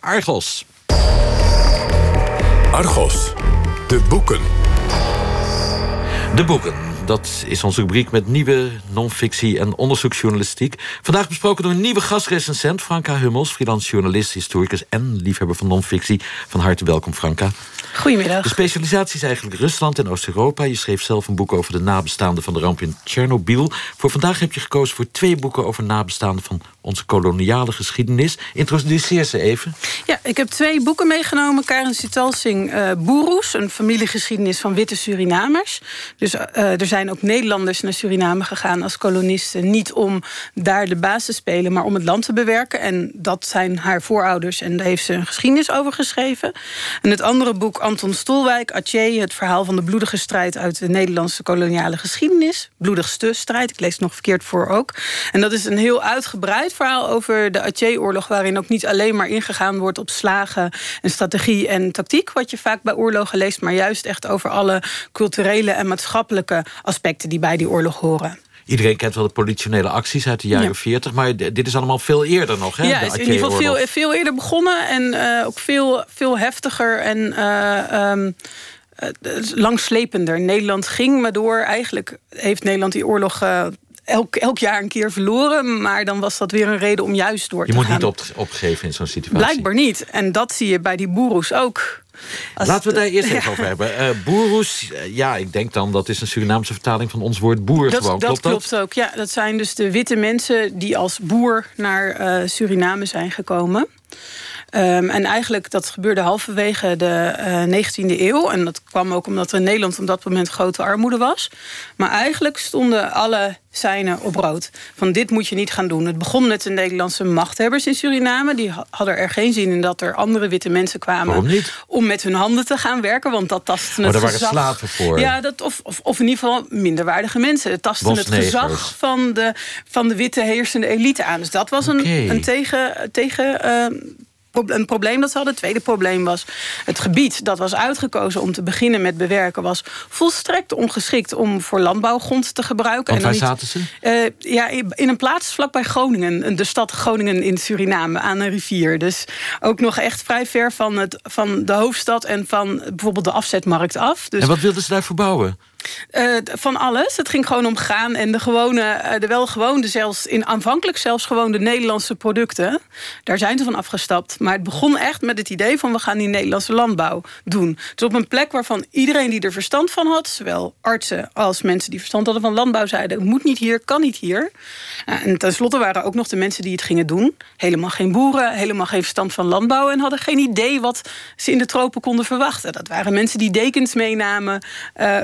Argos. Argos, de boeken. De boeken. Dat is onze rubriek met nieuwe non-fictie en onderzoeksjournalistiek. Vandaag besproken door een nieuwe gastrecensent, Franka Hummels, freelance journalist, historicus en liefhebber van non-fictie. Van harte welkom, Franka. Goedemiddag. De specialisatie is eigenlijk Rusland en Oost-Europa. Je schreef zelf een boek over de nabestaanden van de ramp in Tsjernobyl. Voor vandaag heb je gekozen voor twee boeken over nabestaanden van onze koloniale geschiedenis. Introduceer ze even. Ja, ik heb twee boeken meegenomen. Karen Sitalsing, uh, Boeroes, een familiegeschiedenis van witte Surinamers. Dus uh, er zijn ook Nederlanders naar Suriname gegaan als kolonisten. Niet om daar de baas te spelen, maar om het land te bewerken. En dat zijn haar voorouders en daar heeft ze een geschiedenis over geschreven. En het andere boek, Anton Stolwijk, Atje, het verhaal van de bloedige strijd uit de Nederlandse koloniale geschiedenis. Bloedigste strijd, ik lees het nog verkeerd voor ook. En dat is een heel uitgebreid verhaal over de Atje-oorlog, waarin ook niet alleen maar ingegaan wordt op slagen en strategie en tactiek, wat je vaak bij oorlogen leest, maar juist echt over alle culturele en maatschappelijke aspecten die bij die oorlog horen. Iedereen kent wel de politionele acties uit de jaren 40, maar dit is allemaal veel eerder nog. Hè? Ja, is in ieder geval veel, veel eerder begonnen en uh, ook veel, veel heftiger en uh, um, langslepender. Nederland ging maar door. Eigenlijk heeft Nederland die oorlog elk, elk jaar een keer verloren. Maar dan was dat weer een reden om juist door te gaan. Je moet niet op, opgeven in zo'n situatie. Blijkbaar niet. En dat zie je bij die boeroes ook. Laten we daar eerst even over hebben. Uh, boeroes, ja, ik denk dan dat is een Surinaamse vertaling van ons woord boer. Dat, gewoon. dat klopt, klopt ook. Ja, dat zijn dus de witte mensen die als boer naar uh, Suriname zijn gekomen. Um, en eigenlijk dat gebeurde halverwege de uh, 19e eeuw. En dat kwam ook omdat er in Nederland op dat moment grote armoede was. Maar eigenlijk stonden alle seinen op rood. Van dit moet je niet gaan doen. Het begon met de Nederlandse machthebbers in Suriname. Die hadden er geen zin in dat er andere witte mensen kwamen... om met hun handen te gaan werken, want dat tastte oh, het gezag... waren slaven voor. Ja, dat, of, of, of in ieder geval minderwaardige mensen. Het tastte het gezag van de, van de witte heersende elite aan. Dus dat was een, een tegen... tegen uh, een probleem dat ze hadden. Het tweede probleem was het gebied dat was uitgekozen om te beginnen met bewerken... was volstrekt ongeschikt om voor landbouwgrond te gebruiken. Want waar zaten ze? Uh, ja, in een plaats vlakbij Groningen. De stad Groningen in Suriname, aan een rivier. Dus ook nog echt vrij ver van, het, van de hoofdstad... en van bijvoorbeeld de afzetmarkt af. Dus en wat wilden ze daar verbouwen? Uh, van alles. Het ging gewoon om gaan en de gewone, uh, de wel gewone, zelfs in aanvankelijk zelfs gewoon de Nederlandse producten. Daar zijn ze van afgestapt. Maar het begon echt met het idee van we gaan die Nederlandse landbouw doen. Dus op een plek waarvan iedereen die er verstand van had, zowel artsen als mensen die verstand hadden van landbouw, zeiden: moet niet hier, kan niet hier. Uh, en tenslotte waren ook nog de mensen die het gingen doen. Helemaal geen boeren, helemaal geen verstand van landbouw en hadden geen idee wat ze in de tropen konden verwachten. Dat waren mensen die dekens meenamen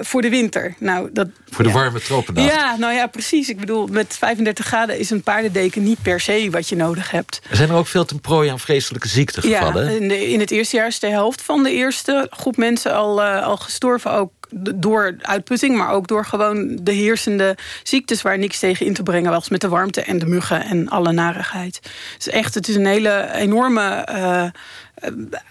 voor de winter. Nou, dat, Voor de ja. warme tropendag. Ja, nou ja, precies. Ik bedoel, met 35 graden is een paardendeken niet per se wat je nodig hebt. Er zijn er ook veel ten prooi aan vreselijke ziektegevallen. Ja, in, de, in het eerste jaar is de helft van de eerste groep mensen al, uh, al gestorven. Ook door uitputting, maar ook door gewoon de heersende ziektes... waar niks tegen in te brengen was met de warmte en de muggen en alle narigheid. Dus echt, het is een hele enorme uh,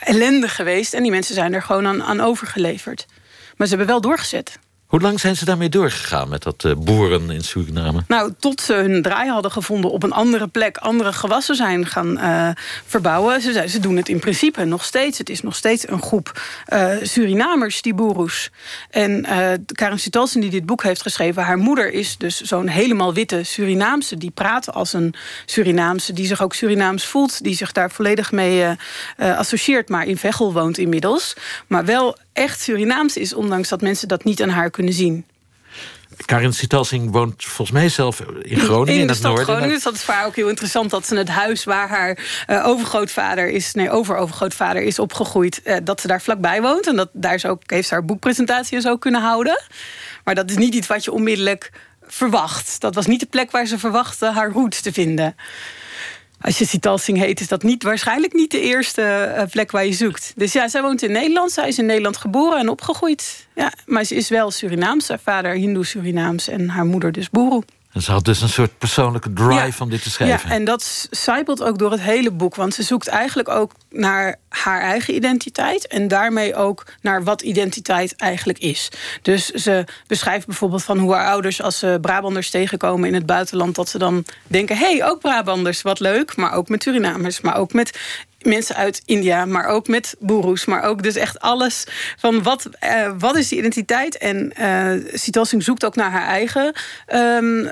ellende geweest. En die mensen zijn er gewoon aan, aan overgeleverd. Maar ze hebben wel doorgezet. Hoe lang zijn ze daarmee doorgegaan met dat uh, boeren in Suriname? Nou, tot ze hun draai hadden gevonden op een andere plek, andere gewassen zijn gaan uh, verbouwen. Ze, ze doen het in principe nog steeds. Het is nog steeds een groep uh, Surinamers, die boeroes. En Karen Sitalsen, die dit boek heeft geschreven, haar moeder is dus zo'n helemaal witte Surinaamse. Die praat als een Surinaamse, die zich ook Surinaams voelt, die zich daar volledig mee associeert, maar in Veghel woont inmiddels. Maar wel echt Surinaams is, ondanks dat mensen dat niet aan haar kunnen zien. Karin Sitalsing woont volgens mij zelf in Groningen, in, in het stad noorden. Groningen, dus dat is voor haar ook heel interessant... dat ze het huis waar haar uh, overgrootvader is... nee, overovergrootvader is opgegroeid... Uh, dat ze daar vlakbij woont. En dat, daar is ook, heeft ze haar boekpresentatie zo kunnen houden. Maar dat is niet iets wat je onmiddellijk verwacht. Dat was niet de plek waar ze verwachtte haar roots te vinden. Als je Sitalsing heet, is dat niet, waarschijnlijk niet de eerste uh, plek waar je zoekt. Dus ja, zij woont in Nederland. Zij is in Nederland geboren en opgegroeid. Ja, maar ze is wel Surinaams. Haar vader Hindoe-Surinaams en haar moeder dus Boeroe. En ze had dus een soort persoonlijke drive ja. om dit te schrijven. Ja, en dat zijpelt ook door het hele boek. Want ze zoekt eigenlijk ook naar haar eigen identiteit. En daarmee ook naar wat identiteit eigenlijk is. Dus ze beschrijft bijvoorbeeld van hoe haar ouders... als ze Brabanders tegenkomen in het buitenland... dat ze dan denken, hé, hey, ook Brabanders, wat leuk. Maar ook met Surinamers, maar ook met mensen uit India, maar ook met boeroes, maar ook dus echt alles van wat, uh, wat is die identiteit? En uh, zoekt ook naar haar eigen, um,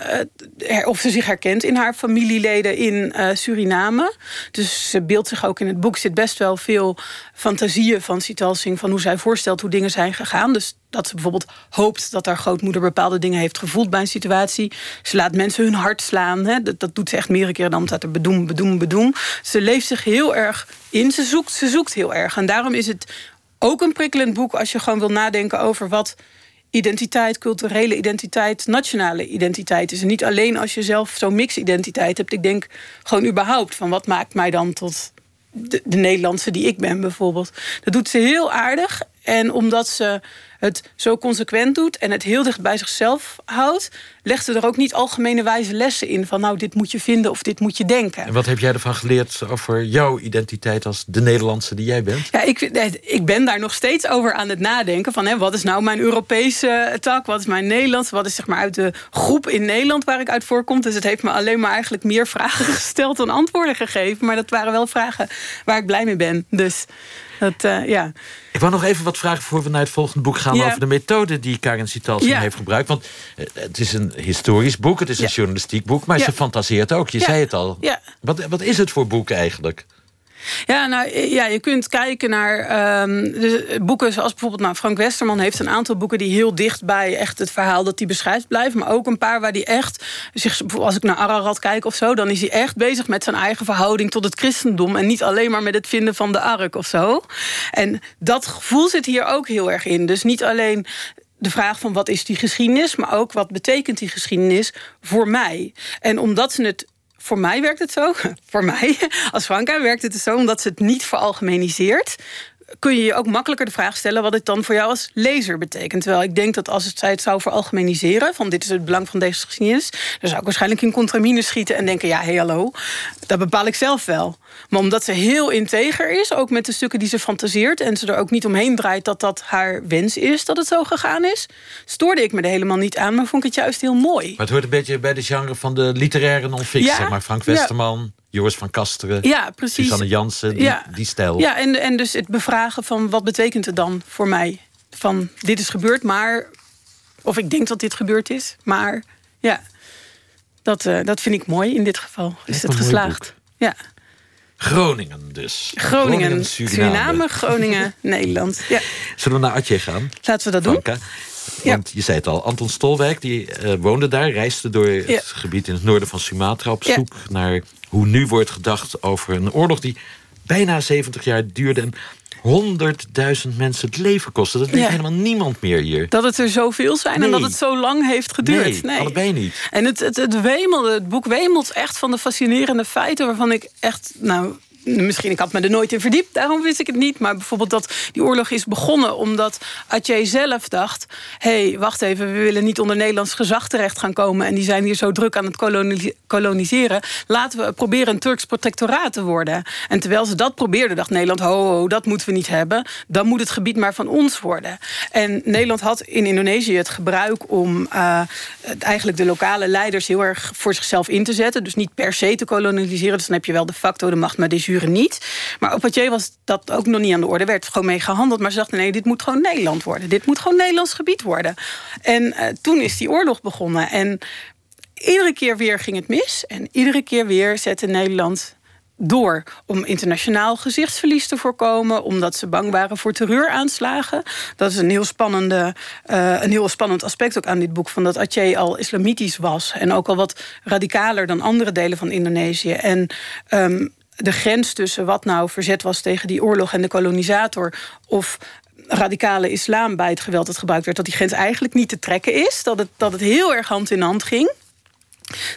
of ze zich herkent in haar familieleden in Suriname. Dus ze beeldt zich ook in het boek, zit best wel veel fantasieën van Sitalsing, van hoe zij voorstelt hoe dingen zijn gegaan. Dus dat ze bijvoorbeeld hoopt dat haar grootmoeder bepaalde dingen heeft gevoeld bij een situatie. Ze laat mensen hun hart slaan. Hè. Dat, dat doet ze echt meerdere keren. Dan staat er bedoem, bedoem, bedoem. Ze leeft zich heel erg in. Ze zoekt, ze zoekt heel erg. En daarom is het ook een prikkelend boek als je gewoon wil nadenken over wat identiteit, culturele identiteit, nationale identiteit is. En niet alleen als je zelf zo'n mix-identiteit hebt. Ik denk gewoon überhaupt van wat maakt mij dan tot de, de Nederlandse die ik ben bijvoorbeeld. Dat doet ze heel aardig. En omdat ze het zo consequent doet en het heel dicht bij zichzelf houdt, legt ze er ook niet algemene wijze lessen in van nou, dit moet je vinden of dit moet je denken. En wat heb jij ervan geleerd over jouw identiteit als de Nederlandse die jij bent? Ja, ik, ik ben daar nog steeds over aan het nadenken van hè, wat is nou mijn Europese tak, wat is mijn Nederlands, wat is zeg maar uit de groep in Nederland waar ik uit voorkom. Dus het heeft me alleen maar eigenlijk meer vragen gesteld dan antwoorden gegeven. Maar dat waren wel vragen waar ik blij mee ben. Dus dat, uh, ja. Ik wou nog even wat vragen voor we naar het volgende boek gaan... over de methode die Karin Sitalsing heeft gebruikt. Want eh, het is een historisch boek, het is een journalistiek boek... maar ze fantaseert ook, je zei het al. Wat, wat is het voor boek eigenlijk? Ja, nou, ja, je kunt kijken naar um, boeken zoals bijvoorbeeld nou, Frank Westerman heeft een aantal boeken die heel dicht bij echt het verhaal dat hij beschrijft blijven. Maar ook een paar waar hij echt, zich, als ik naar Ararat kijk of zo, dan is hij echt bezig met zijn eigen verhouding tot het christendom. En niet alleen maar met het vinden van de ark of zo. En dat gevoel zit hier ook heel erg in. Dus niet alleen de vraag van wat is die geschiedenis, maar ook wat betekent die geschiedenis voor mij. En omdat ze het voor mij werkt het zo. Voor mij als Franka werkt het zo omdat ze het niet veralgemeniseert kun je je ook makkelijker de vraag stellen wat het dan voor jou als lezer betekent. Terwijl ik denk dat als het, zij het zou veralgemeniseren, van dit is het belang van deze geschiedenis, dan zou ik waarschijnlijk in contramine schieten en denken: ja, hé, hey, hallo, dat bepaal ik zelf wel. Maar omdat ze heel integer is, ook met de stukken die ze fantaseert... en ze er ook niet omheen draait dat dat haar wens is dat het zo gegaan is... stoorde ik me er helemaal niet aan, maar vond ik het juist heel mooi. Maar het hoort een beetje bij de genre van de literaire non-fictie. Ja, zeg maar Frank Westerman, Joris van Kasteren, ja, precies. Susanne Jansen, die, ja. die stijl. Ja, en, en dus het bevragen van wat betekent het dan voor mij? Van dit is gebeurd, maar... Of ik denk dat dit gebeurd is, maar ja... Dat, uh, dat vind ik mooi in dit geval. Is het geslaagd. Ja. Groningen dus. Groningen, Suriname. Groningen, Nederland. Ja. Zullen we naar Atje gaan? Laten we dat doen. Want je zei het al, Anton Stolwijk die, uh, woonde daar, reisde door het gebied in het noorden van Sumatra op zoek naar hoe nu wordt gedacht over een oorlog die bijna 70 jaar duurde en 100.000 mensen het leven kostte. Dat weet helemaal niemand meer hier. Dat het er zoveel zijn en dat het zo lang heeft geduurd. Nee, nee. allebei niet. En het, het, het, wemelde, het boek wemelt echt van de fascinerende feiten... waarvan ik echt nou, misschien, ik had me er nooit in verdiept, daarom wist ik het niet. Maar bijvoorbeeld dat die oorlog is begonnen omdat Atje zelf dacht... hé, hey, wacht even, we willen niet onder Nederlands gezag terecht gaan komen... en die zijn hier zo druk aan het koloniseren. Laten we proberen een Turks protectoraat te worden. En terwijl ze dat probeerden, dacht Nederland... ho, ho, dat moeten we niet hebben. Dan moet het gebied maar van ons worden. En Nederland had in Indonesië het gebruik om uh, eigenlijk de lokale leiders... heel erg voor zichzelf in te zetten. Dus niet per se te koloniseren. Dus dan heb je wel de facto de macht, maar de niet. Maar op Poitiers was dat ook nog niet aan de orde. werd gewoon mee gehandeld. Maar ze dachten, nee, dit moet gewoon Nederland worden. Dit moet gewoon Nederlands gebied worden. En uh, toen is die oorlog begonnen. En iedere keer weer ging het mis. En iedere keer weer zette Nederland door om internationaal gezichtsverlies te voorkomen, omdat ze bang waren voor terreuraanslagen. Dat is een heel, spannende, uh, een heel spannend aspect ook aan dit boek, van dat Aceh al islamitisch was en ook al wat radicaler dan andere delen van Indonesië. En um, de grens tussen wat nou verzet was tegen die oorlog en de kolonisator. of radicale islam bij het geweld dat gebruikt werd, dat die grens eigenlijk niet te trekken is. Dat het, dat het heel erg hand in hand ging.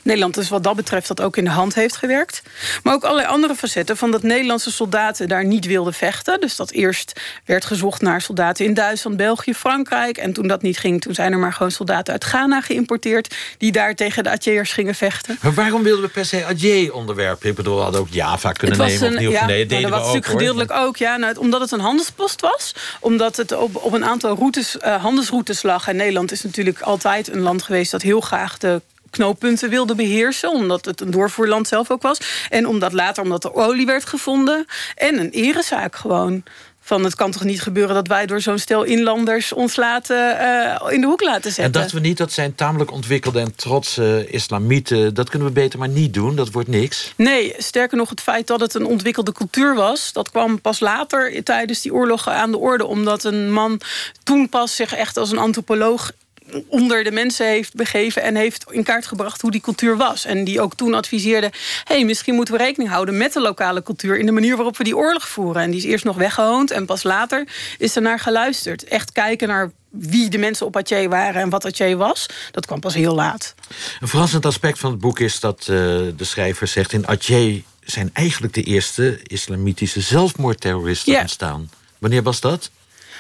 Nederland dus wat dat betreft dat ook in de hand heeft gewerkt. Maar ook allerlei andere facetten van dat Nederlandse soldaten daar niet wilden vechten. Dus dat eerst werd gezocht naar soldaten in Duitsland, België, Frankrijk. En toen dat niet ging, toen zijn er maar gewoon soldaten uit Ghana geïmporteerd... die daar tegen de Atjeërs gingen vechten. Maar waarom wilden we per se Atje onderwerpen? Ik bedoel, we hadden ook Java kunnen nemen. Een, ja, nee, dat was natuurlijk gedeeltelijk ook. Ja, nou, omdat het een handelspost was. Omdat het op, op een aantal routes, uh, handelsroutes lag. En Nederland is natuurlijk altijd een land geweest... dat heel graag de knooppunten wilde beheersen, omdat het een doorvoerland zelf ook was. En omdat later, omdat er olie werd gevonden. En een erezaak gewoon. Van het kan toch niet gebeuren dat wij door zo'n stel inlanders ons laten, uh, in de hoek laten zetten. En dat we niet, dat zijn tamelijk ontwikkelde en trotse islamieten. Dat kunnen we beter maar niet doen, dat wordt niks. Nee, sterker nog, het feit dat het een ontwikkelde cultuur was... dat kwam pas later tijdens die oorlogen aan de orde. Omdat een man toen pas zich echt als een antropoloog onder de mensen heeft begeven en heeft in kaart gebracht hoe die cultuur was. En die ook toen adviseerde: hey, misschien moeten we rekening houden met de lokale cultuur in de manier waarop we die oorlog voeren. En die is eerst nog weggehoond en pas later is er naar geluisterd. Echt kijken naar wie de mensen op Atje waren en wat Atje was, dat kwam pas heel laat. Een verrassend aspect van het boek is dat uh, de schrijver zegt: in Atje zijn eigenlijk de eerste islamitische zelfmoordterroristen ontstaan. Wanneer was dat?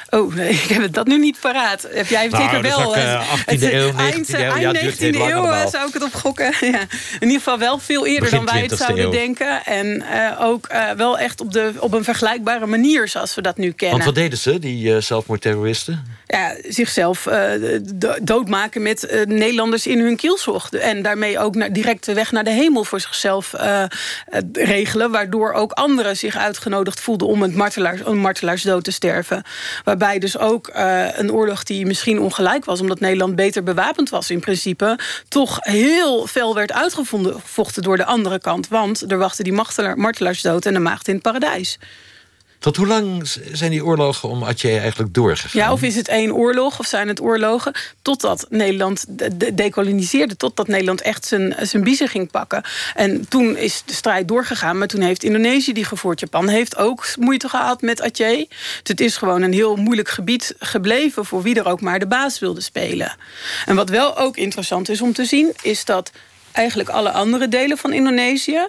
Oh, nee, ik heb dat nu niet paraat. Heb jij nou, zeker wel? Uh, 18e eeuw, 19e eind. Ja, eind 19e eeuw eh, zou ik het op gokken. ja. In ieder geval wel veel eerder dan wij het zouden denken. En uh, ook uh, wel echt op, de, op een vergelijkbare manier zoals we dat nu kennen. Want wat deden ze, die zelfmoordterroristen? Ja, zichzelf doodmaken met Nederlanders in hun kielzog. En daarmee ook naar, direct de weg naar de hemel voor zichzelf regelen. Waardoor ook anderen zich uitgenodigd voelden om het martelaars, een martelaarsdood te sterven. Waarbij dus ook uh, een oorlog die misschien ongelijk was... omdat Nederland beter bewapend was in principe... toch heel fel werd uitgevochten door de andere kant. Want er wachten die martelaarsdood en de maagd in het paradijs. Tot hoe lang zijn die oorlogen om Atje eigenlijk doorgegaan? Ja, of is het één oorlog of zijn het oorlogen? Totdat Nederland decoloniseerde, totdat Nederland echt zijn, zijn biezen ging pakken. En toen is de strijd doorgegaan, maar toen heeft Indonesië die gevoerd. Japan heeft ook moeite gehad met Atje. Dus het is gewoon een heel moeilijk gebied gebleven voor wie er ook maar de baas wilde spelen. En wat wel ook interessant is om te zien, is dat eigenlijk alle andere delen van Indonesië.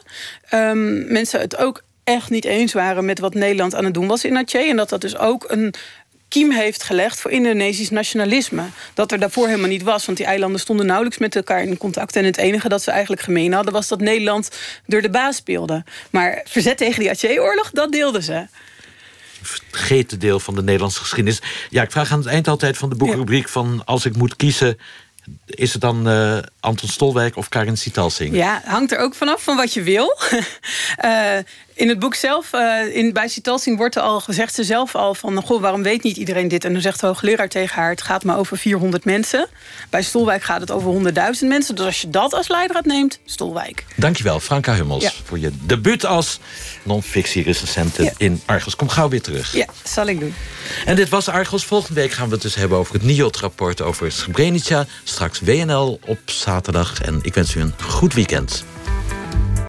Um, mensen het ook echt niet eens waren met wat Nederland aan het doen was in Aceh. En dat dat dus ook een kiem heeft gelegd voor Indonesisch nationalisme. Dat er daarvoor helemaal niet was, want die eilanden stonden nauwelijks met elkaar in contact. En het enige dat ze eigenlijk gemeen hadden was dat Nederland door de baas speelde. Maar verzet tegen die Aceh-oorlog, dat deelden ze vergeten deel van de Nederlandse geschiedenis. Ja, ik vraag aan het eind altijd van de boekrubriek van... als ik moet kiezen, is het dan uh, Anton Stolwijk of Karin Sitalsing? Ja, hangt er ook vanaf van wat je wil. uh, in het boek zelf, uh, in, bij Sitalsing wordt er al gezegd ze zelf al van... goh, waarom weet niet iedereen dit? En dan zegt de hoogleraar tegen haar... het gaat maar over 400 mensen. Bij Stolwijk gaat het over 100.000 mensen. Dus als je dat als leidraad neemt, Stolwijk. Dankjewel, Franka Hummels, voor je debuut als non-fictie-recensente ja. in Argos. Kom gauw weer terug. Ja, zal ik doen. En dit was Argos. Volgende week gaan we het dus hebben over het NIOT-rapport... over Srebrenica. Straks WNL op zaterdag. En ik wens u een goed weekend.